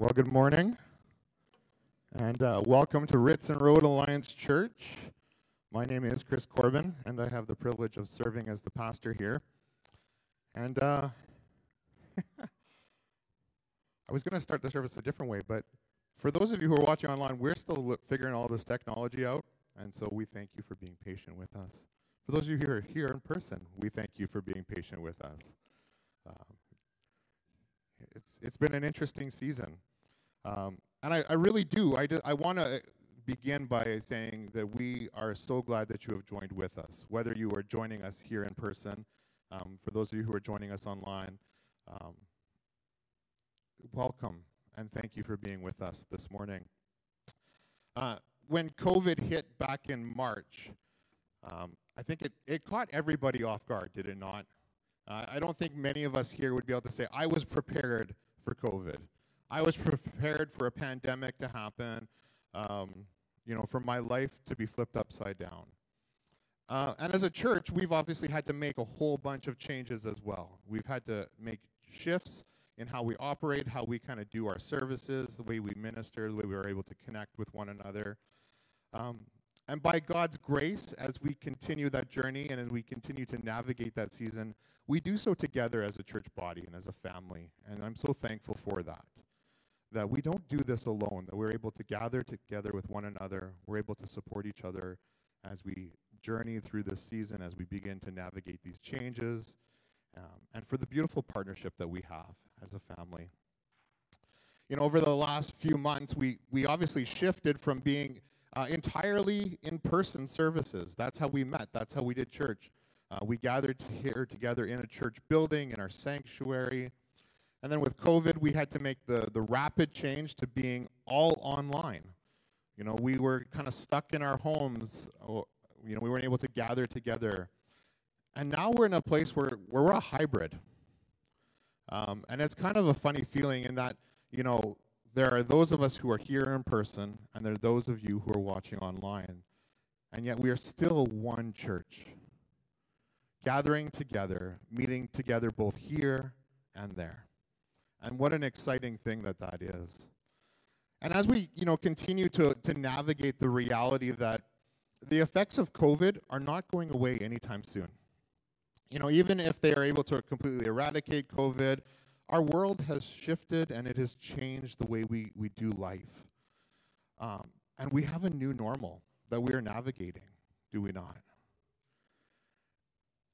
Well, good morning, and uh, welcome to Ritson Road Alliance Church. My name is Chris Corbin, and I have the privilege of serving as the pastor here. And uh, I was going to start the service a different way, but for those of you who are watching online, we're still figuring all this technology out, and so we thank you for being patient with us. For those of you who are here in person, we thank you for being patient with us. Um, it's it's been an interesting season, um, and I, I, really do. I I want to begin by saying that we are so glad that you have joined with us. Whether you are joining us here in person, um, for those of you who are joining us online, um, welcome and thank you for being with us this morning. Uh, when COVID hit back in March, um, I think it, it caught everybody off guard, did it not? Uh, I don't think many of us here would be able to say, I was prepared for COVID. I was prepared for a pandemic to happen, um, you know, for my life to be flipped upside down. Uh, and as a church, we've obviously had to make a whole bunch of changes as well. We've had to make shifts in how we operate, how we kind of do our services, the way we minister, the way we are able to connect with one another. Um, and by God's grace, as we continue that journey and as we continue to navigate that season, we do so together as a church body and as a family. And I'm so thankful for that. That we don't do this alone, that we're able to gather together with one another, we're able to support each other as we journey through this season, as we begin to navigate these changes, um, and for the beautiful partnership that we have as a family. You know, over the last few months, we, we obviously shifted from being uh, entirely in person services. That's how we met, that's how we did church. Uh, we gathered here together in a church building, in our sanctuary. And then with COVID, we had to make the, the rapid change to being all online. You know, we were kind of stuck in our homes. You know, we weren't able to gather together. And now we're in a place where, where we're a hybrid. Um, and it's kind of a funny feeling in that, you know, there are those of us who are here in person, and there are those of you who are watching online. And yet we are still one church, gathering together, meeting together both here and there. And what an exciting thing that that is. And as we, you know, continue to, to navigate the reality that the effects of COVID are not going away anytime soon. You know, even if they are able to completely eradicate COVID, our world has shifted and it has changed the way we, we do life. Um, and we have a new normal that we are navigating, do we not?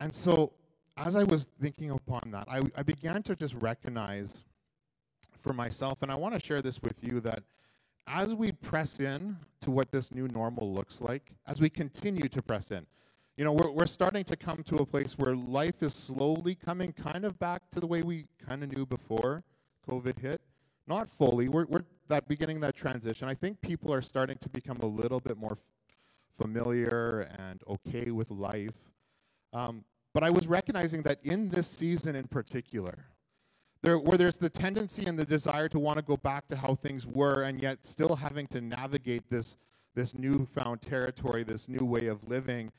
And so, as I was thinking upon that, I, I began to just recognize for myself, and I want to share this with you that as we press in to what this new normal looks like, as we continue to press in, you know, we're, we're starting to come to a place where life is slowly coming kind of back to the way we kind of knew before COVID hit. Not fully. We're, we're that beginning that transition. I think people are starting to become a little bit more f- familiar and okay with life. Um, but I was recognizing that in this season in particular, there, where there's the tendency and the desire to want to go back to how things were, and yet still having to navigate this this newfound territory, this new way of living,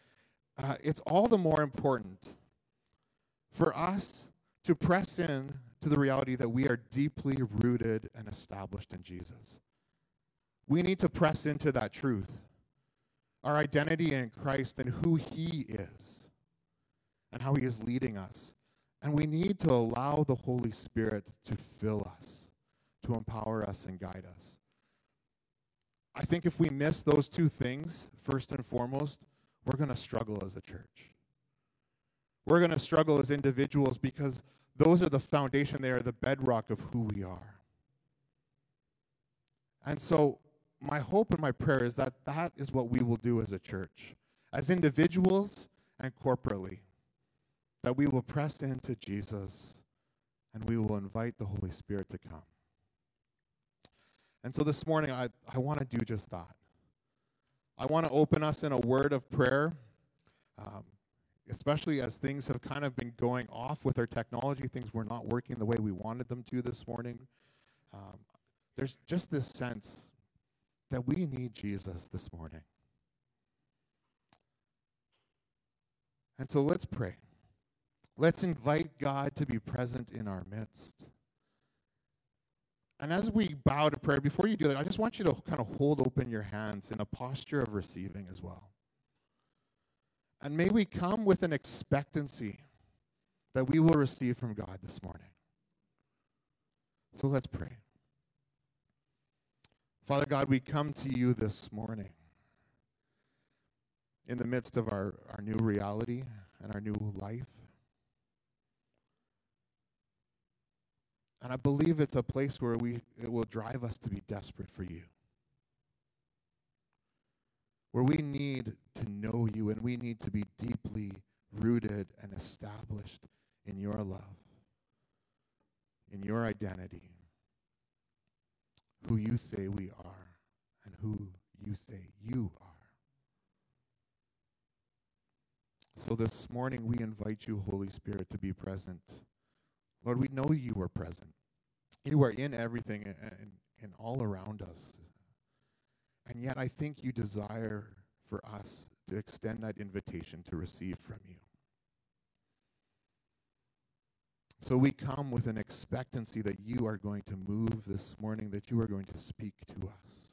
uh, it's all the more important for us to press in to the reality that we are deeply rooted and established in Jesus. We need to press into that truth, our identity in Christ and who He is, and how He is leading us. And we need to allow the Holy Spirit to fill us, to empower us and guide us. I think if we miss those two things, first and foremost, we're going to struggle as a church. We're going to struggle as individuals because those are the foundation, they are the bedrock of who we are. And so, my hope and my prayer is that that is what we will do as a church, as individuals and corporately, that we will press into Jesus and we will invite the Holy Spirit to come. And so this morning, I, I want to do just that. I want to open us in a word of prayer, um, especially as things have kind of been going off with our technology. Things were not working the way we wanted them to this morning. Um, there's just this sense that we need Jesus this morning. And so let's pray. Let's invite God to be present in our midst. And as we bow to prayer, before you do that, I just want you to kind of hold open your hands in a posture of receiving as well. And may we come with an expectancy that we will receive from God this morning. So let's pray. Father God, we come to you this morning in the midst of our, our new reality and our new life. And I believe it's a place where we it will drive us to be desperate for you. Where we need to know you and we need to be deeply rooted and established in your love, in your identity, who you say we are, and who you say you are. So this morning we invite you, Holy Spirit, to be present Lord, we know you are present. You are in everything and, and, all around us. And yet, I think you desire for us to extend that invitation to receive from you. So we come with an expectancy that you are going to move this morning, that you are going to speak to us,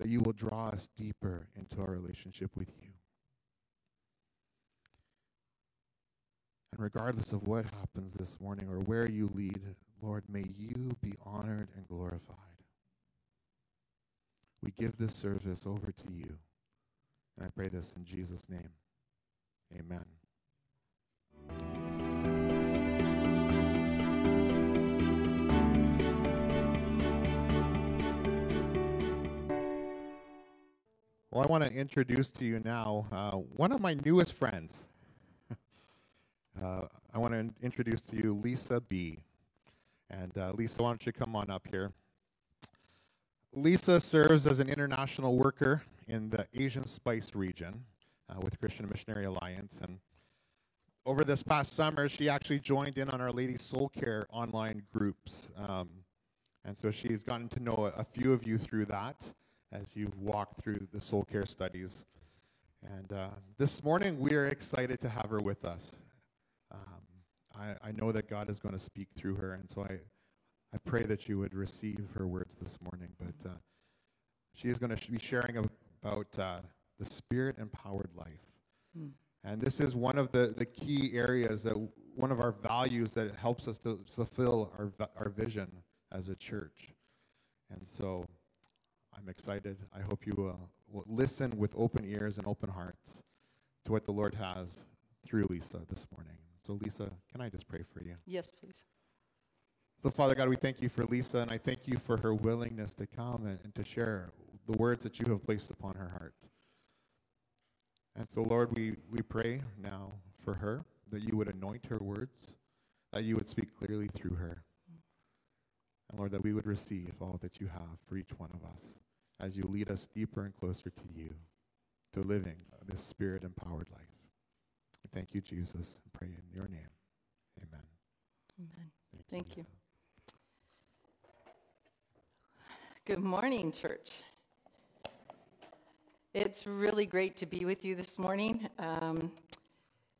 that you will draw us deeper into our relationship with you. And regardless of what happens this morning or where you lead, Lord, may you be honored and glorified. We give this service over to you. And I pray this in Jesus' name. Amen. Well, I want to introduce to you now uh, one of my newest friends. Uh, I want to introduce to you Lisa B. And uh, Lisa, why don't you come on up here? Lisa serves as an international worker in the Asian Spice region uh, with Christian Missionary Alliance. And over this past summer, she actually joined in on our Lady Soul Care online groups. Um, and so she's gotten to know a, a few of you through that as you've walked through the soul care studies. And uh, this morning, we are excited to have her with us. I, I know that God is going to speak through her, and so I, I pray that you would receive her words this morning. But uh, she is going to sh- be sharing about uh, the spirit empowered life. Mm. And this is one of the, the key areas that one of our values that helps us to fulfill our, our vision as a church. And so I'm excited. I hope you uh, will listen with open ears and open hearts to what the Lord has through Lisa this morning. So, Lisa, can I just pray for you? Yes, please. So, Father God, we thank you for Lisa, and I thank you for her willingness to come and, and to share the words that you have placed upon her heart. And so, Lord, we, we pray now for her that you would anoint her words, that you would speak clearly through her. And Lord, that we would receive all that you have for each one of us as you lead us deeper and closer to you, to living this spirit empowered life. Thank you, Jesus. I pray in your name. Amen. Amen. Thank, Thank you. Good morning, church. It's really great to be with you this morning. Um,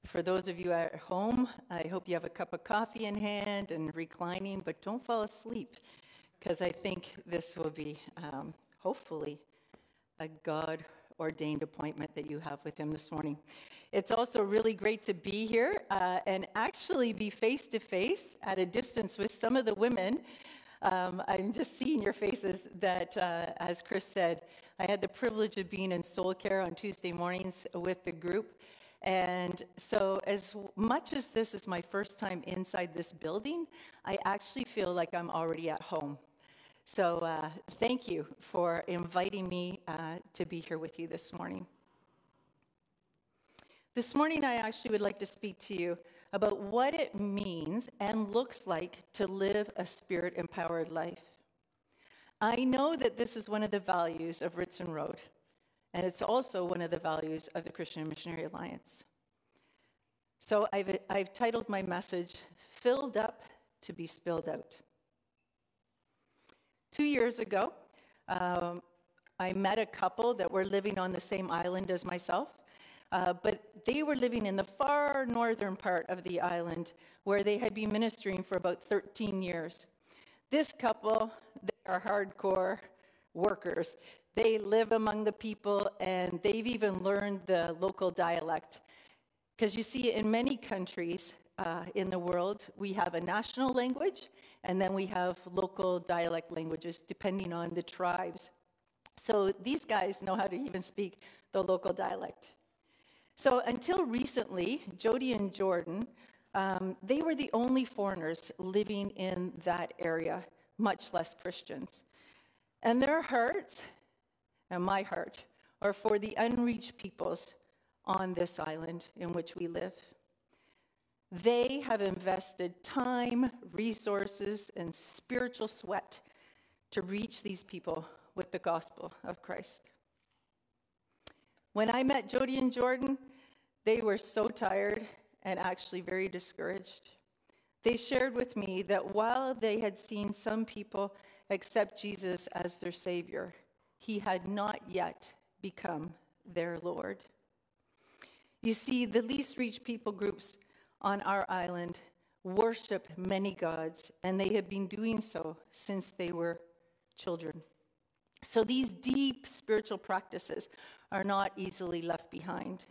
for those of you at home, I hope you have a cup of coffee in hand and reclining, but don't fall asleep because I think this will be, um, hopefully, a God ordained appointment that you have with Him this morning. It's also really great to be here uh, and actually be face to face at a distance with some of the women. Um, I'm just seeing your faces that, uh, as Chris said, I had the privilege of being in soul care on Tuesday mornings with the group. And so, as much as this is my first time inside this building, I actually feel like I'm already at home. So, uh, thank you for inviting me uh, to be here with you this morning. This morning, I actually would like to speak to you about what it means and looks like to live a spirit empowered life. I know that this is one of the values of Ritson Road, and it's also one of the values of the Christian Missionary Alliance. So I've, I've titled my message, Filled Up to Be Spilled Out. Two years ago, um, I met a couple that were living on the same island as myself. Uh, but they were living in the far northern part of the island where they had been ministering for about 13 years. This couple, they are hardcore workers. They live among the people and they've even learned the local dialect. Because you see, in many countries uh, in the world, we have a national language and then we have local dialect languages depending on the tribes. So these guys know how to even speak the local dialect. So until recently, Jody and Jordan, um, they were the only foreigners living in that area, much less Christians. And their hearts and my heart are for the unreached peoples on this island in which we live. They have invested time, resources, and spiritual sweat to reach these people with the gospel of Christ. When I met Jody and Jordan, they were so tired and actually very discouraged. They shared with me that while they had seen some people accept Jesus as their Savior, he had not yet become their Lord. You see, the least reached people groups on our island worship many gods, and they have been doing so since they were children. So these deep spiritual practices are not easily left behind.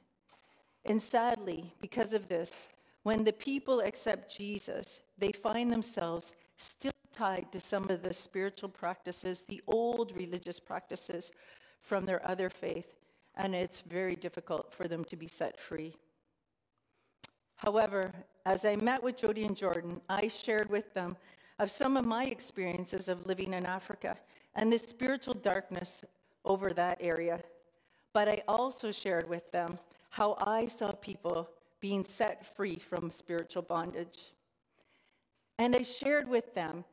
And sadly, because of this, when the people accept Jesus, they find themselves still tied to some of the spiritual practices, the old religious practices from their other faith, and it's very difficult for them to be set free. However, as I met with Jody and Jordan, I shared with them of some of my experiences of living in Africa and the spiritual darkness over that area. But I also shared with them how I saw people being set free from spiritual bondage. And I shared with them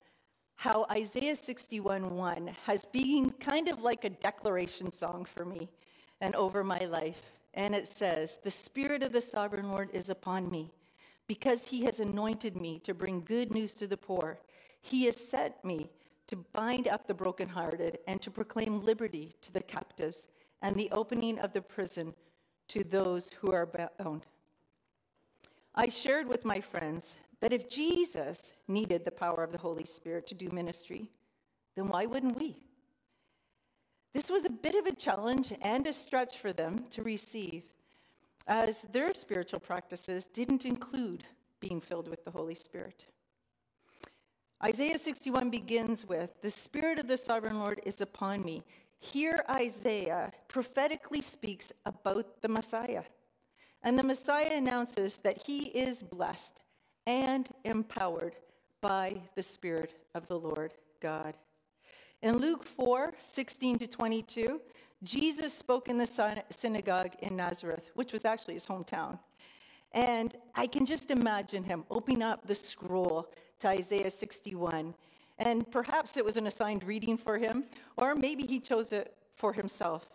how Isaiah 61:1 has been kind of like a declaration song for me and over my life. And it says, The Spirit of the sovereign Lord is upon me, because he has anointed me to bring good news to the poor. He has sent me to bind up the brokenhearted and to proclaim liberty to the captives and the opening of the prison to those who are bound. I shared with my friends that if Jesus needed the power of the Holy Spirit to do ministry, then why wouldn't we? This was a bit of a challenge and a stretch for them to receive, as their spiritual practices didn't include being filled with the Holy Spirit. Isaiah 61 begins with The Spirit of the Sovereign Lord is upon me. Here, Isaiah prophetically speaks about the Messiah. And the Messiah announces that he is blessed and empowered by the Spirit of the Lord God. In Luke 4 16 to 22, Jesus spoke in the synagogue in Nazareth, which was actually his hometown. And I can just imagine him opening up the scroll to Isaiah 61. And perhaps it was an assigned reading for him, or maybe he chose it for himself.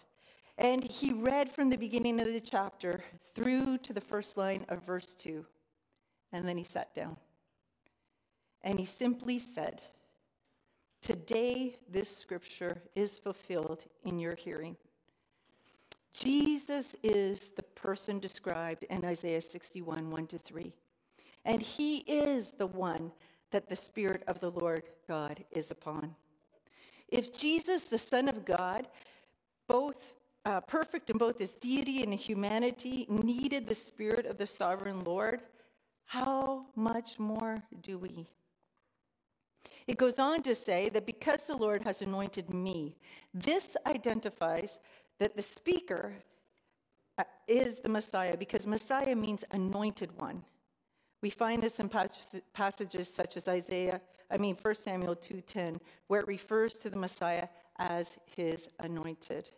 And he read from the beginning of the chapter through to the first line of verse 2. And then he sat down. And he simply said, Today this scripture is fulfilled in your hearing. Jesus is the person described in Isaiah 61 1 to 3. And he is the one that the Spirit of the Lord God is upon. If Jesus, the Son of God, both uh, perfect in both his deity and humanity, needed the Spirit of the sovereign Lord, how much more do we? It goes on to say that because the Lord has anointed me, this identifies that the speaker uh, is the Messiah because Messiah means anointed one. We find this in passages such as Isaiah, I mean 1 Samuel 2:10, where it refers to the Messiah as his anointed.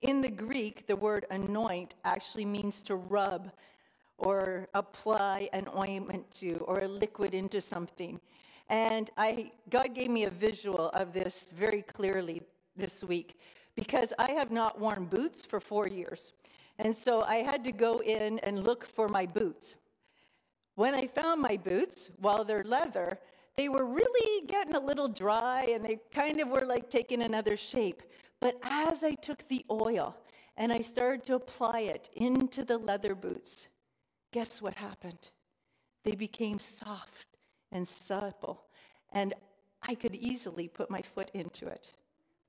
In the Greek, the word anoint actually means to rub or apply an ointment to or a liquid into something. And I, God gave me a visual of this very clearly this week because I have not worn boots for four years. And so I had to go in and look for my boots. When I found my boots, while they're leather, they were really getting a little dry and they kind of were like taking another shape. But as I took the oil and I started to apply it into the leather boots, guess what happened? They became soft and supple. And I could easily put my foot into it.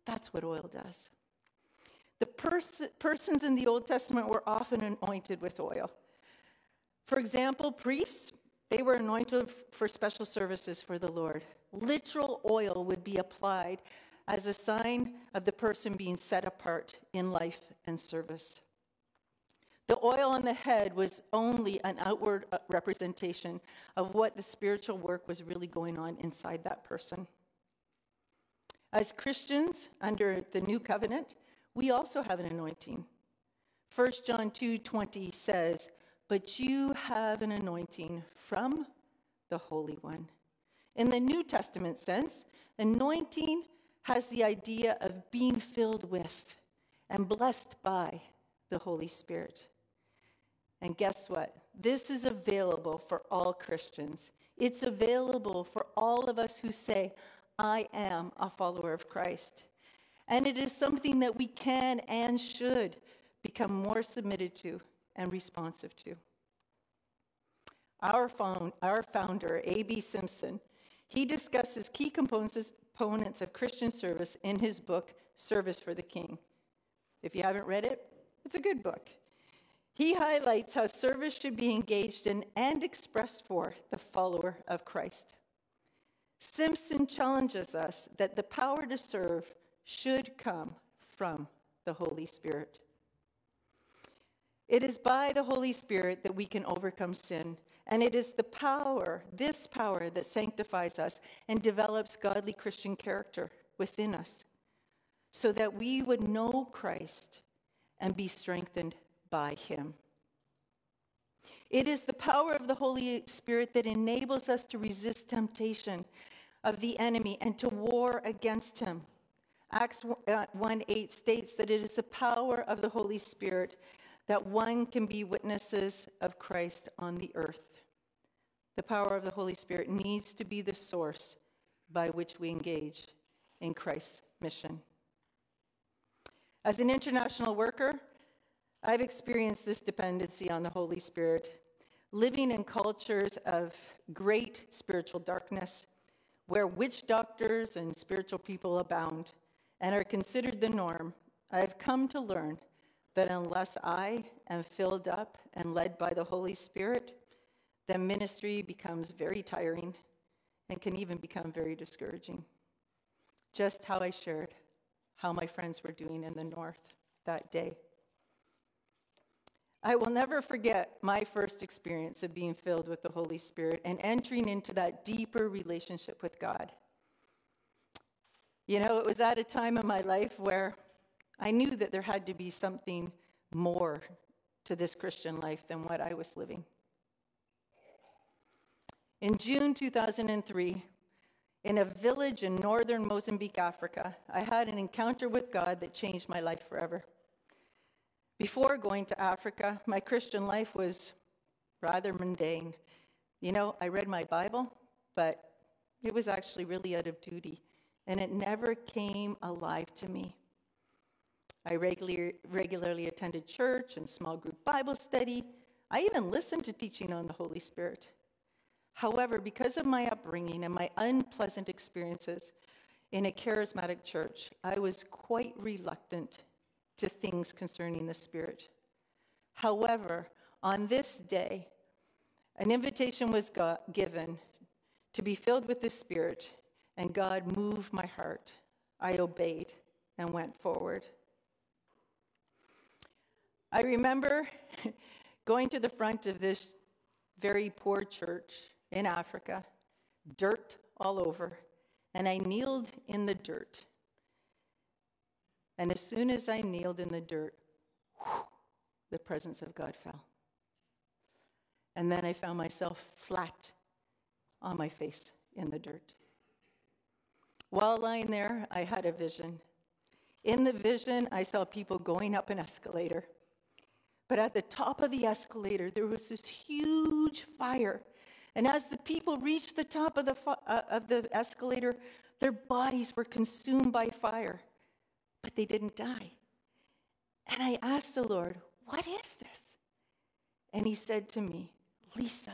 That's what oil does. The pers- persons in the Old Testament were often anointed with oil. For example, priests, they were anointed for special services for the Lord. Literal oil would be applied as a sign of the person being set apart in life and service. The oil on the head was only an outward uh, representation of what the spiritual work was really going on inside that person. As Christians under the new covenant, we also have an anointing. 1 John 2:20 says, "But you have an anointing from the Holy One." In the New Testament sense, anointing has the idea of being filled with and blessed by the Holy Spirit. And guess what? This is available for all Christians. It's available for all of us who say, I am a follower of Christ. And it is something that we can and should become more submitted to and responsive to. Our, found, our founder, A.B. Simpson, he discusses key components, components of Christian service in his book, Service for the King. If you haven't read it, it's a good book. He highlights how service should be engaged in and expressed for the follower of Christ. Simpson challenges us that the power to serve should come from the Holy Spirit. It is by the Holy Spirit that we can overcome sin, and it is the power, this power, that sanctifies us and develops godly Christian character within us so that we would know Christ and be strengthened by him. It is the power of the Holy Spirit that enables us to resist temptation of the enemy and to war against him. Acts uh, 1 8 states that it is the power of the Holy Spirit that one can be witnesses of Christ on the earth. The power of the Holy Spirit needs to be the source by which we engage in Christ's mission. As an international worker, I've experienced this dependency on the Holy Spirit, living in cultures of great spiritual darkness, where witch doctors and spiritual people abound and are considered the norm. I've come to learn that unless I am filled up and led by the Holy Spirit, then ministry becomes very tiring and can even become very discouraging. Just how I shared how my friends were doing in the north that day. I will never forget my first experience of being filled with the Holy Spirit and entering into that deeper relationship with God. You know, it was at a time in my life where I knew that there had to be something more to this Christian life than what I was living. In June 2003, in a village in northern Mozambique, Africa, I had an encounter with God that changed my life forever. Before going to Africa, my Christian life was rather mundane. You know, I read my Bible, but it was actually really out of duty, and it never came alive to me. I regularly, regularly attended church and small group Bible study. I even listened to teaching on the Holy Spirit. However, because of my upbringing and my unpleasant experiences in a charismatic church, I was quite reluctant to things concerning the Spirit. However, on this day, an invitation was given to be filled with the Spirit, and God moved my heart. I obeyed and went forward. I remember going to the front of this very poor church in Africa, dirt all over, and I kneeled in the dirt and as soon as I kneeled in the dirt, whew, the presence of God fell. And then I found myself flat on my face in the dirt. While lying there, I had a vision. In the vision, I saw people going up an escalator. But at the top of the escalator, there was this huge fire. And as the people reached the top of the, uh, of the escalator, their bodies were consumed by fire but they didn't die. And I asked the Lord, What is this? And he said to me, Lisa,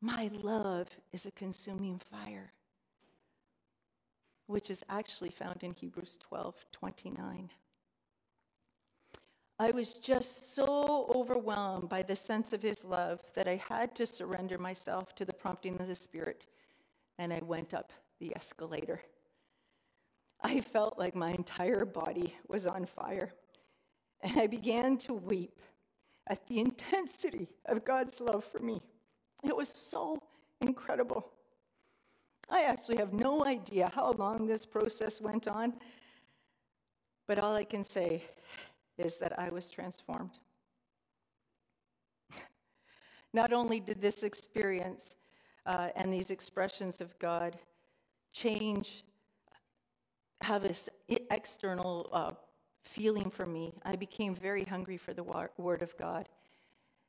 my love is a consuming fire. which is actually found in Hebrews 12 29. I was just so overwhelmed by the sense of his love that I had to surrender myself to the prompting of the Spirit, and I went up the escalator. I felt like my entire body was on fire, and I began to weep at the intensity of God's love for me. It was so incredible. I actually have no idea how long this process went on, but all I can say is that I was transformed. Not only did this experience uh, and these expressions of God change, have this external uh, feeling for me, I became very hungry for the Word of God.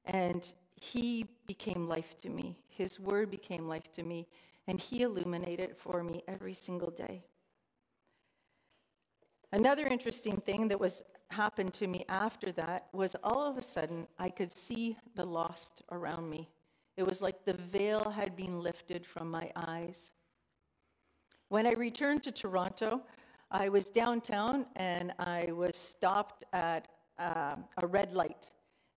And He became life to me. His Word became life to me. And He illuminated for me every single day. Another interesting thing that was happened to me after that was all of a sudden I could see the lost around me. It was like the veil had been lifted from my eyes. When I returned to Toronto, I was downtown and I was stopped at uh, a red light.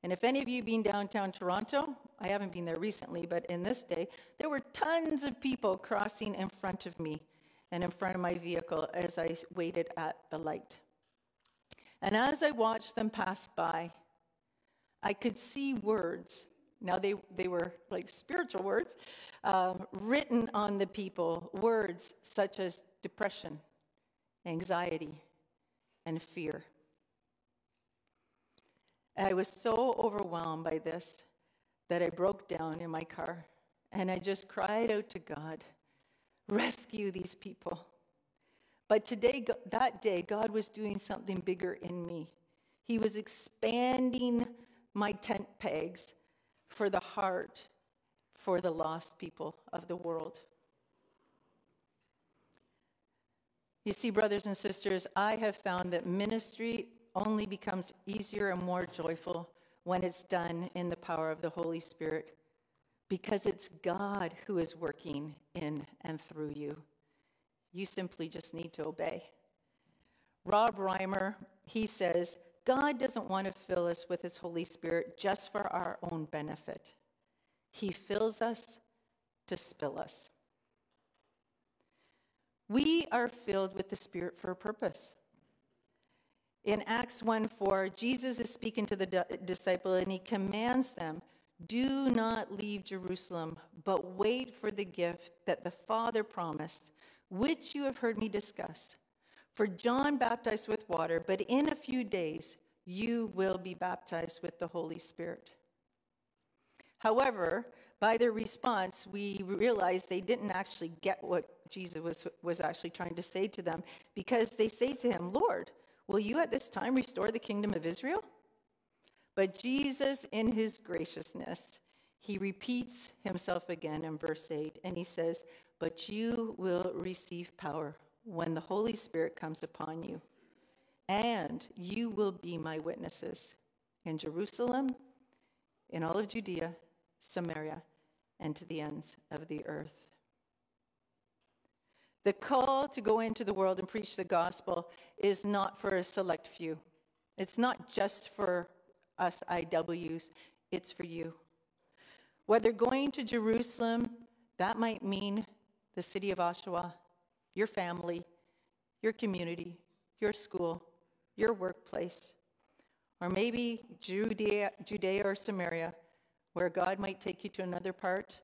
And if any of you have been downtown Toronto, I haven't been there recently, but in this day, there were tons of people crossing in front of me and in front of my vehicle as I waited at the light. And as I watched them pass by, I could see words. Now, they, they were like spiritual words um, written on the people, words such as depression, anxiety, and fear. I was so overwhelmed by this that I broke down in my car and I just cried out to God, rescue these people. But today, that day, God was doing something bigger in me. He was expanding my tent pegs for the heart for the lost people of the world. You see, brothers and sisters, I have found that ministry only becomes easier and more joyful when it's done in the power of the Holy Spirit because it's God who is working in and through you. You simply just need to obey. Rob Reimer, he says, God doesn't want to fill us with his Holy Spirit just for our own benefit. He fills us to spill us. We are filled with the Spirit for a purpose. In Acts 1 4, Jesus is speaking to the disciple and he commands them do not leave Jerusalem, but wait for the gift that the Father promised which you have heard me discuss. For John baptized with water, but in a few days you will be baptized with the Holy Spirit. However, by their response, we realize they didn't actually get what Jesus was, was actually trying to say to them because they say to him, Lord, will you at this time restore the kingdom of Israel? But Jesus, in his graciousness, he repeats himself again in verse 8, and he says, but you will receive power when the Holy Spirit comes upon you, and you will be my witnesses in Jerusalem, in all of Judea, Samaria, and to the ends of the earth. The call to go into the world and preach the gospel is not for a select few. It's not just for us IWs, it's for you. Whether going to Jerusalem, that might mean the city of Oshawa, your family, your community, your school, your workplace, or maybe Judea, Judea or Samaria, where God might take you to another part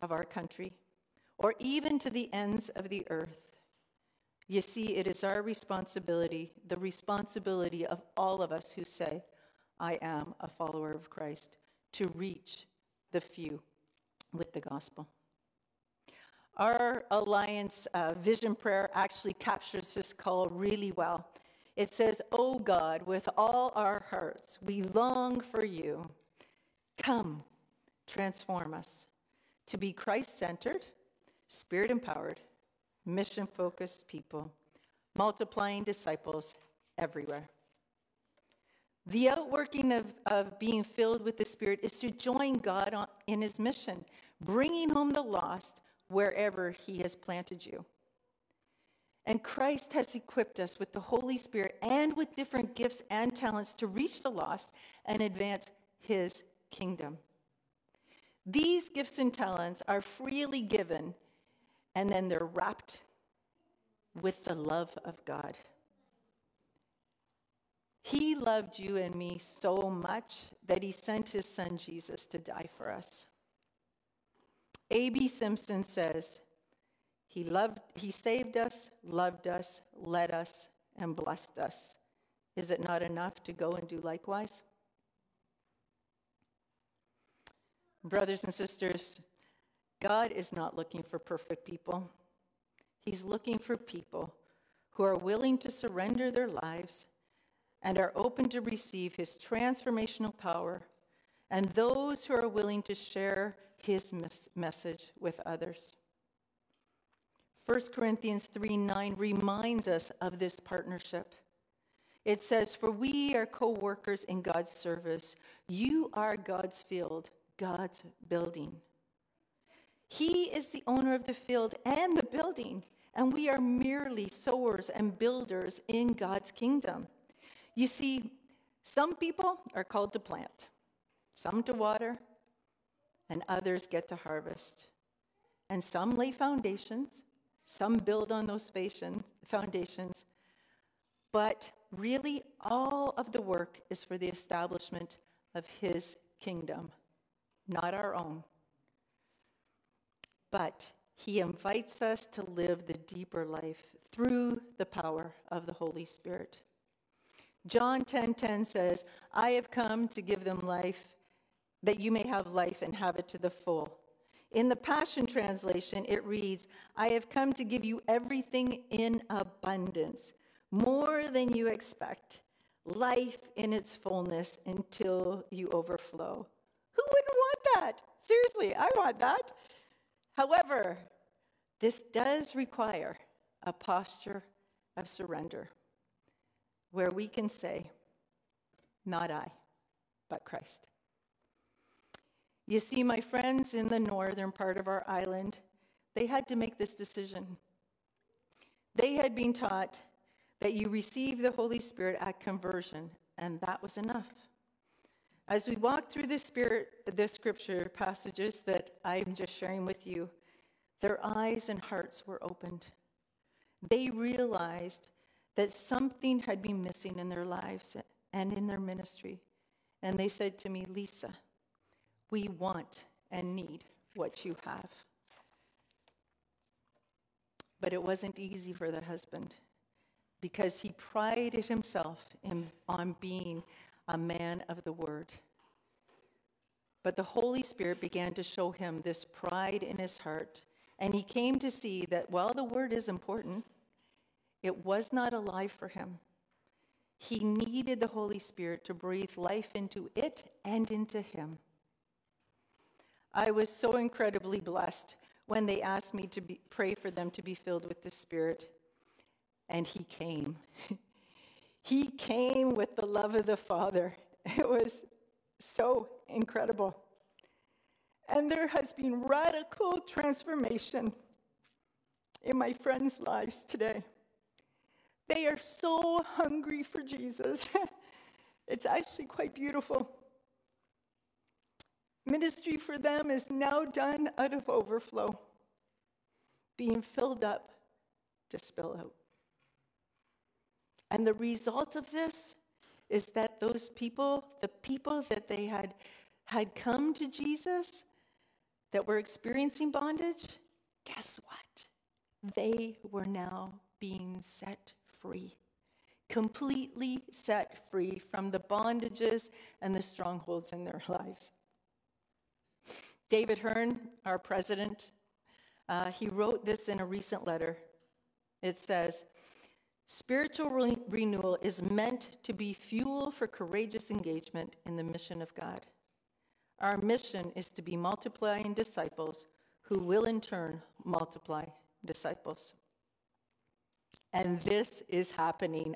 of our country, or even to the ends of the earth. You see, it is our responsibility, the responsibility of all of us who say, I am a follower of Christ, to reach the few with the gospel. Our Alliance uh, vision prayer actually captures this call really well. It says, Oh God, with all our hearts, we long for you. Come, transform us to be Christ centered, spirit empowered, mission focused people, multiplying disciples everywhere. The outworking of, of being filled with the Spirit is to join God on, in his mission, bringing home the lost wherever He has planted you. And Christ has equipped us with the Holy Spirit and with different gifts and talents to reach the lost and advance his kingdom. These gifts and talents are freely given, and then they're wrapped with the love of God. He loved you and me so much that he sent his son Jesus to die for us. A.B. Simpson says, he loved he saved us, loved us, led us, and blessed us. Is it not enough to go and do likewise? Brothers and sisters, God is not looking for perfect people. He's looking for people who are willing to surrender their lives and are open to receive his transformational power, and those who are willing to share his mes- message with others. 1 Corinthians 3 9 reminds us of this partnership. It says, For we are co workers in God's service. You are God's field, God's building. He is the owner of the field and the building, and we are merely sowers and builders in God's kingdom. You see, some people are called to plant, some to water, and others get to harvest. And some lay foundations, some build on those foundations, but really all of the work is for the establishment of His kingdom, not our own. But He invites us to live the deeper life through the power of the Holy Spirit. John 10:10 10, 10 says, "I have come to give them life that you may have life and have it to the full." In the Passion Translation, it reads, I have come to give you everything in abundance, more than you expect, life in its fullness until you overflow. Who wouldn't want that? Seriously, I want that. However, this does require a posture of surrender where we can say, Not I, but Christ. You see, my friends in the northern part of our island, they had to make this decision. They had been taught that you receive the Holy Spirit at conversion, and that was enough. As we walk through the spirit, the scripture passages that I'm just sharing with you, their eyes and hearts were opened. They realized that something had been missing in their lives and in their ministry. And they said to me, Lisa, we want and need what you have. But it wasn't easy for the husband because he prided himself in, on being a man of the word. But the Holy Spirit began to show him this pride in his heart, and he came to see that while the word is important, it was not alive for him. He needed the Holy Spirit to breathe life into it and into him. I was so incredibly blessed when they asked me to be, pray for them to be filled with the Spirit. And He came. he came with the love of the Father. It was so incredible. And there has been radical transformation in my friends' lives today. They are so hungry for Jesus. it's actually quite beautiful. Ministry for them is now done out of overflow, being filled up to spill out. And the result of this is that those people, the people that they had had come to Jesus that were experiencing bondage, guess what? They were now being set free, completely set free from the bondages and the strongholds in their lives. David Hearn, our president, uh, he wrote this in a recent letter. It says, Spiritual re- renewal is meant to be fuel for courageous engagement in the mission of God. Our mission is to be multiplying disciples who will in turn multiply disciples. And this is happening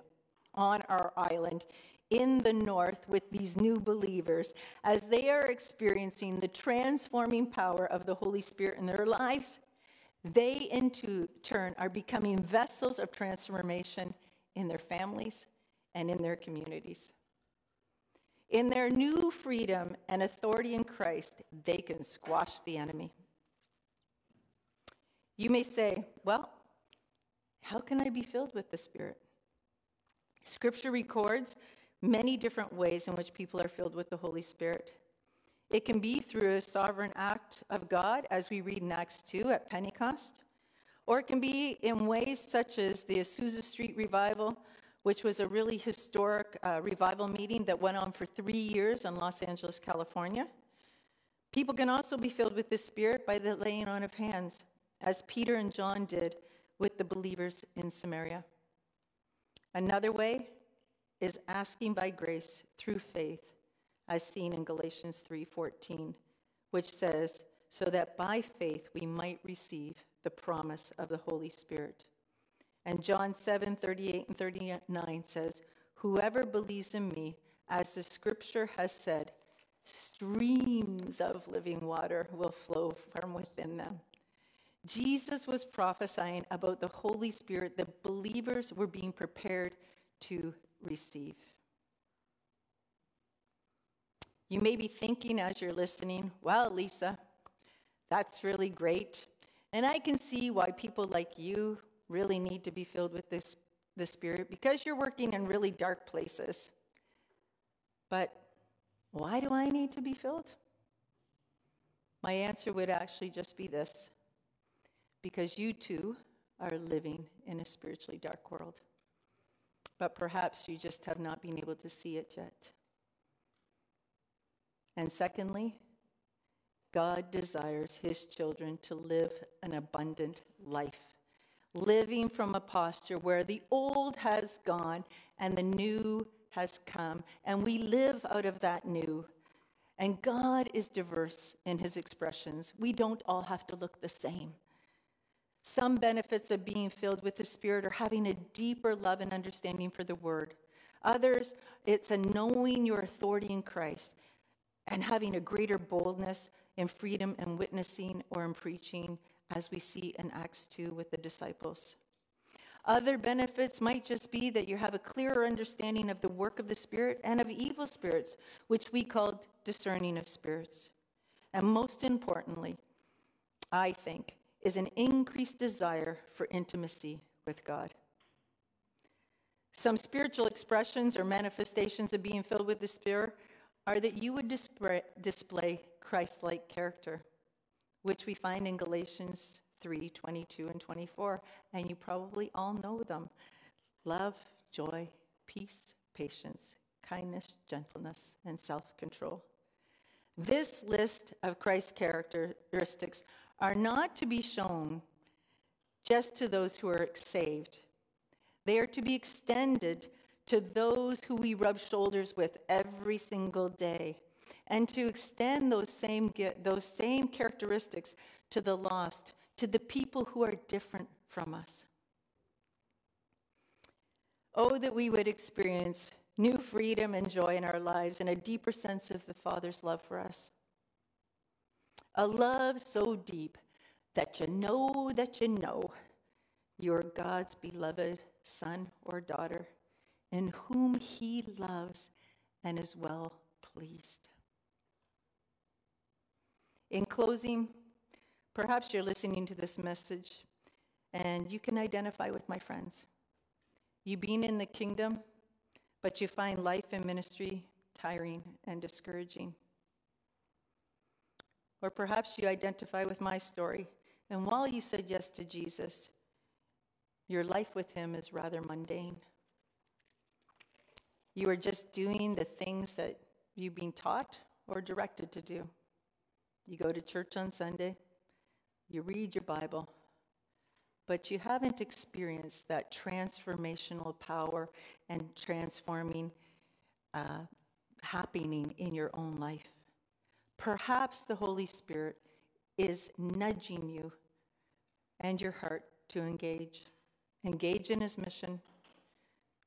on our island in the north with these new believers as they are experiencing the transforming power of the Holy Spirit in their lives. They in turn are becoming vessels of transformation in their families and in their communities. In their new freedom and authority in Christ, they can squash the enemy. You may say, Well, how can I be filled with the Spirit? Scripture records many different ways in which people are filled with the Holy Spirit. It can be through a sovereign act of God, as we read in Acts 2 at Pentecost, or it can be in ways such as the Azusa Street Revival, which was a really historic uh, revival meeting that went on for three years in Los Angeles, California. People can also be filled with the Spirit by the laying on of hands, as Peter and John did with the believers in Samaria. Another way is asking by grace through faith, as seen in Galatians 3:14, which says, "So that by faith we might receive the promise of the Holy Spirit." And John 7:38 and 39 says, "Whoever believes in me, as the scripture has said, streams of living water will flow from within them." Jesus was prophesying about the Holy Spirit that believers were being prepared to receive. You may be thinking as you're listening, well, Lisa, that's really great. And I can see why people like you really need to be filled with this, the Spirit because you're working in really dark places. But why do I need to be filled? My answer would actually just be this because you too are living in a spiritually dark world but perhaps you just have not been able to see it yet. And secondly, God desires his children to live an abundant life, living from a posture where the old has gone and the new has come, and we live out of that new. And God is diverse in his expressions. We don't all have to look the same. Some benefits of being filled with the Spirit are having a deeper love and understanding for the Word. Others, it's a knowing your authority in Christ and having a greater boldness in freedom and witnessing or in preaching, as we see in Acts 2 with the disciples. Other benefits might just be that you have a clearer understanding of the work of the Spirit and of evil spirits, which we call discerning of spirits. And most importantly, I think is an increased desire for intimacy with God. Some spiritual expressions or manifestations of being filled with the Spirit are that you would display, Christ like character, which we find in Galatians 3 22 and 24. And you probably all know them love, joy, peace, patience, kindness, gentleness, and self control. This list of Christ's characteristics are not to be shown just to those who are saved. They are to be extended to those who we rub shoulders with every single day, and to extend those same, those same characteristics to the lost, to the people who are different from us. Oh, that we would experience new freedom and joy in our lives and a deeper sense of the Father's love for us. A love so deep that you know that you know you're God's beloved son or daughter in whom he loves and is well pleased. In closing, perhaps you're listening to this message and you can identify with my friends. You've been in the kingdom, but you find life and ministry tiring and discouraging. Or perhaps you identify with my story, and while you said yes to Jesus, your life with him is rather mundane. You are just doing the things that you've been taught or directed to do. You go to church on Sunday, you read your Bible, but you haven't experienced that transformational power and transforming uh, happening in your own life. Perhaps the Holy Spirit is nudging you and your heart to engage. Engage in his mission,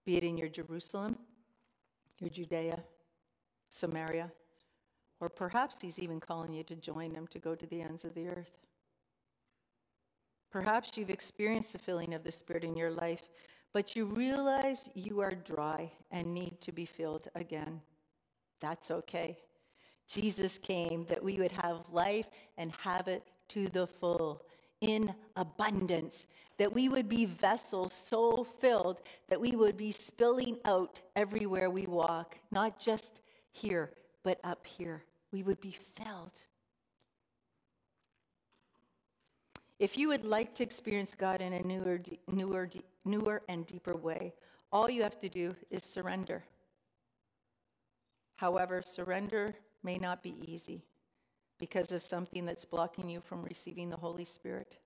be it in your Jerusalem, your Judea, Samaria, or perhaps he's even calling you to join him to go to the ends of the earth. Perhaps you've experienced the filling of the Spirit in your life, but you realize you are dry and need to be filled again. That's okay. Jesus came that we would have life and have it to the full in abundance, that we would be vessels so filled that we would be spilling out everywhere we walk, not just here, but up here. We would be filled. If you would like to experience God in a newer, newer, newer and deeper way, all you have to do is surrender. However, surrender may not be easy because of something that's blocking you from receiving the Holy Spirit.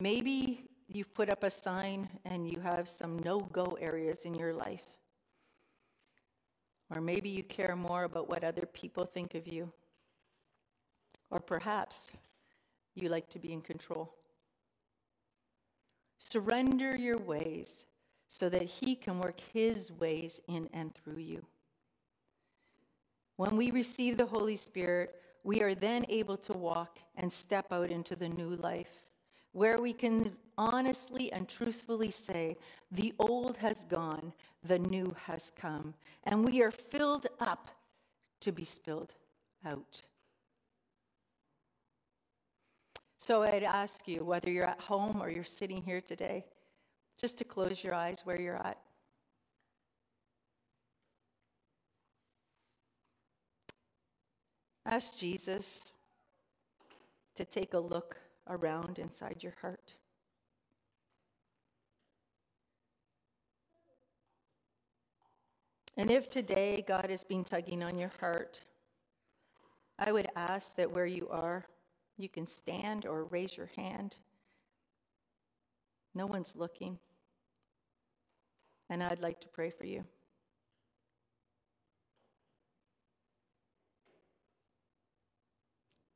Maybe you've put up a sign and you have some no go areas in your life. Or maybe you care more about what other people think of you. Or perhaps you like to be in control. Surrender your ways so that He can work His ways in and through you. When we receive the Holy Spirit, we are then able to walk and step out into the new life, where we can honestly and truthfully say, The old has gone, the new has come, and we are filled up to be spilled out. So I'd ask you, whether you're at home or you're sitting here today, just to close your eyes where you're at. Ask Jesus to take a look around inside your heart. And if today God has been tugging on your heart, I would ask that where you are, you can stand or raise your hand. No one's looking. And I'd like to pray for you.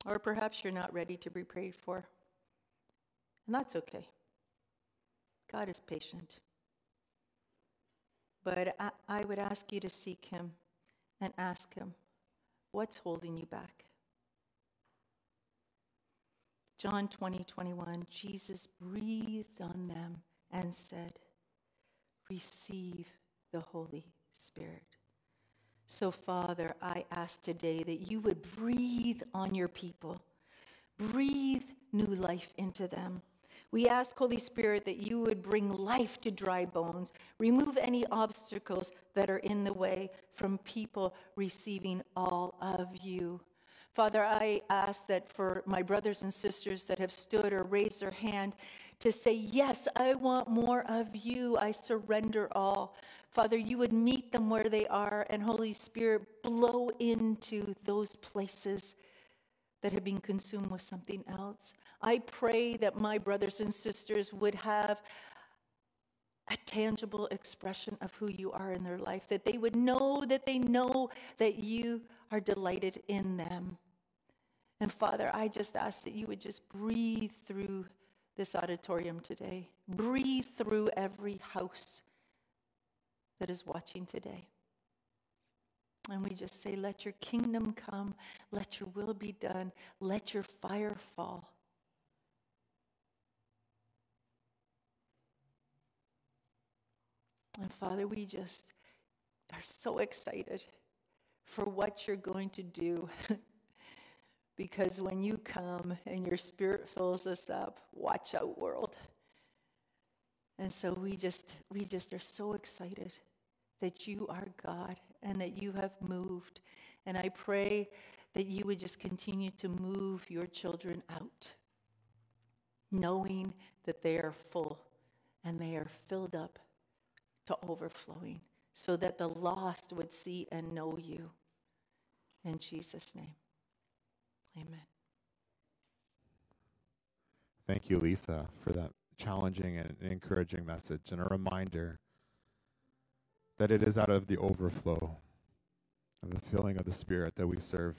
Or perhaps you're not ready to be prayed for. And that's okay. God is patient. But I, I, would ask you to seek Him and ask Him, what's holding you back? John 20, 21, Jesus breathed on them and said, Receive the Holy Spirit. So, Father, I ask today that you would breathe on your people, breathe new life into them. We ask, Holy Spirit, that you would bring life to dry bones, remove any obstacles that are in the way from people receiving all of you. Father, I ask that for my brothers and sisters that have stood or raised their hand to say, Yes, I want more of you. I surrender all. Father, you would meet them where they are, and Holy Spirit, blow into those places that have been consumed with something else. I pray that my brothers and sisters would have a tangible expression of who you are in their life, that they would know that they know that you are delighted in them. And Father, I just ask that you would just breathe through this auditorium today, breathe through every house that is watching today. And we just say, Let your kingdom come, let your will be done, let your fire fall. And Father, we just are so excited for what you're going to do. because when you come and your spirit fills us up, watch out, world. And so we just we just are so excited that you are God and that you have moved. And I pray that you would just continue to move your children out, knowing that they are full and they are filled up to overflowing, so that the lost would see and know you. In Jesus' name, amen. Thank you, Lisa, for that challenging and encouraging message and a reminder that it is out of the overflow of the filling of the Spirit that we serve.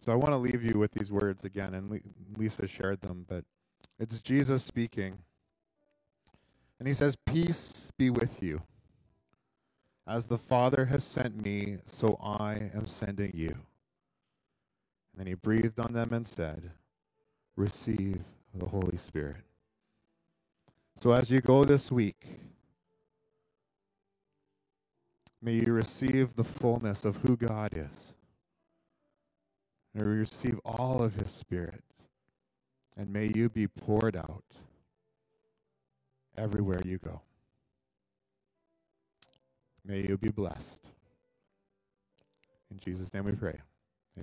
So I want to leave you with these words again, and Lisa shared them, but it's Jesus speaking. And he says, Peace be with you. As the Father has sent me, so I am sending you. And then he breathed on them and said, receive the Holy Spirit. So as you go this week, may you receive the fullness of who God is. May you receive all of His Spirit. And may you be poured out everywhere you go. May you be blessed. In Jesus' name we pray.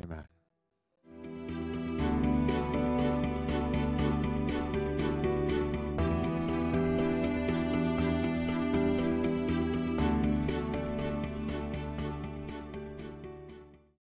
Amen.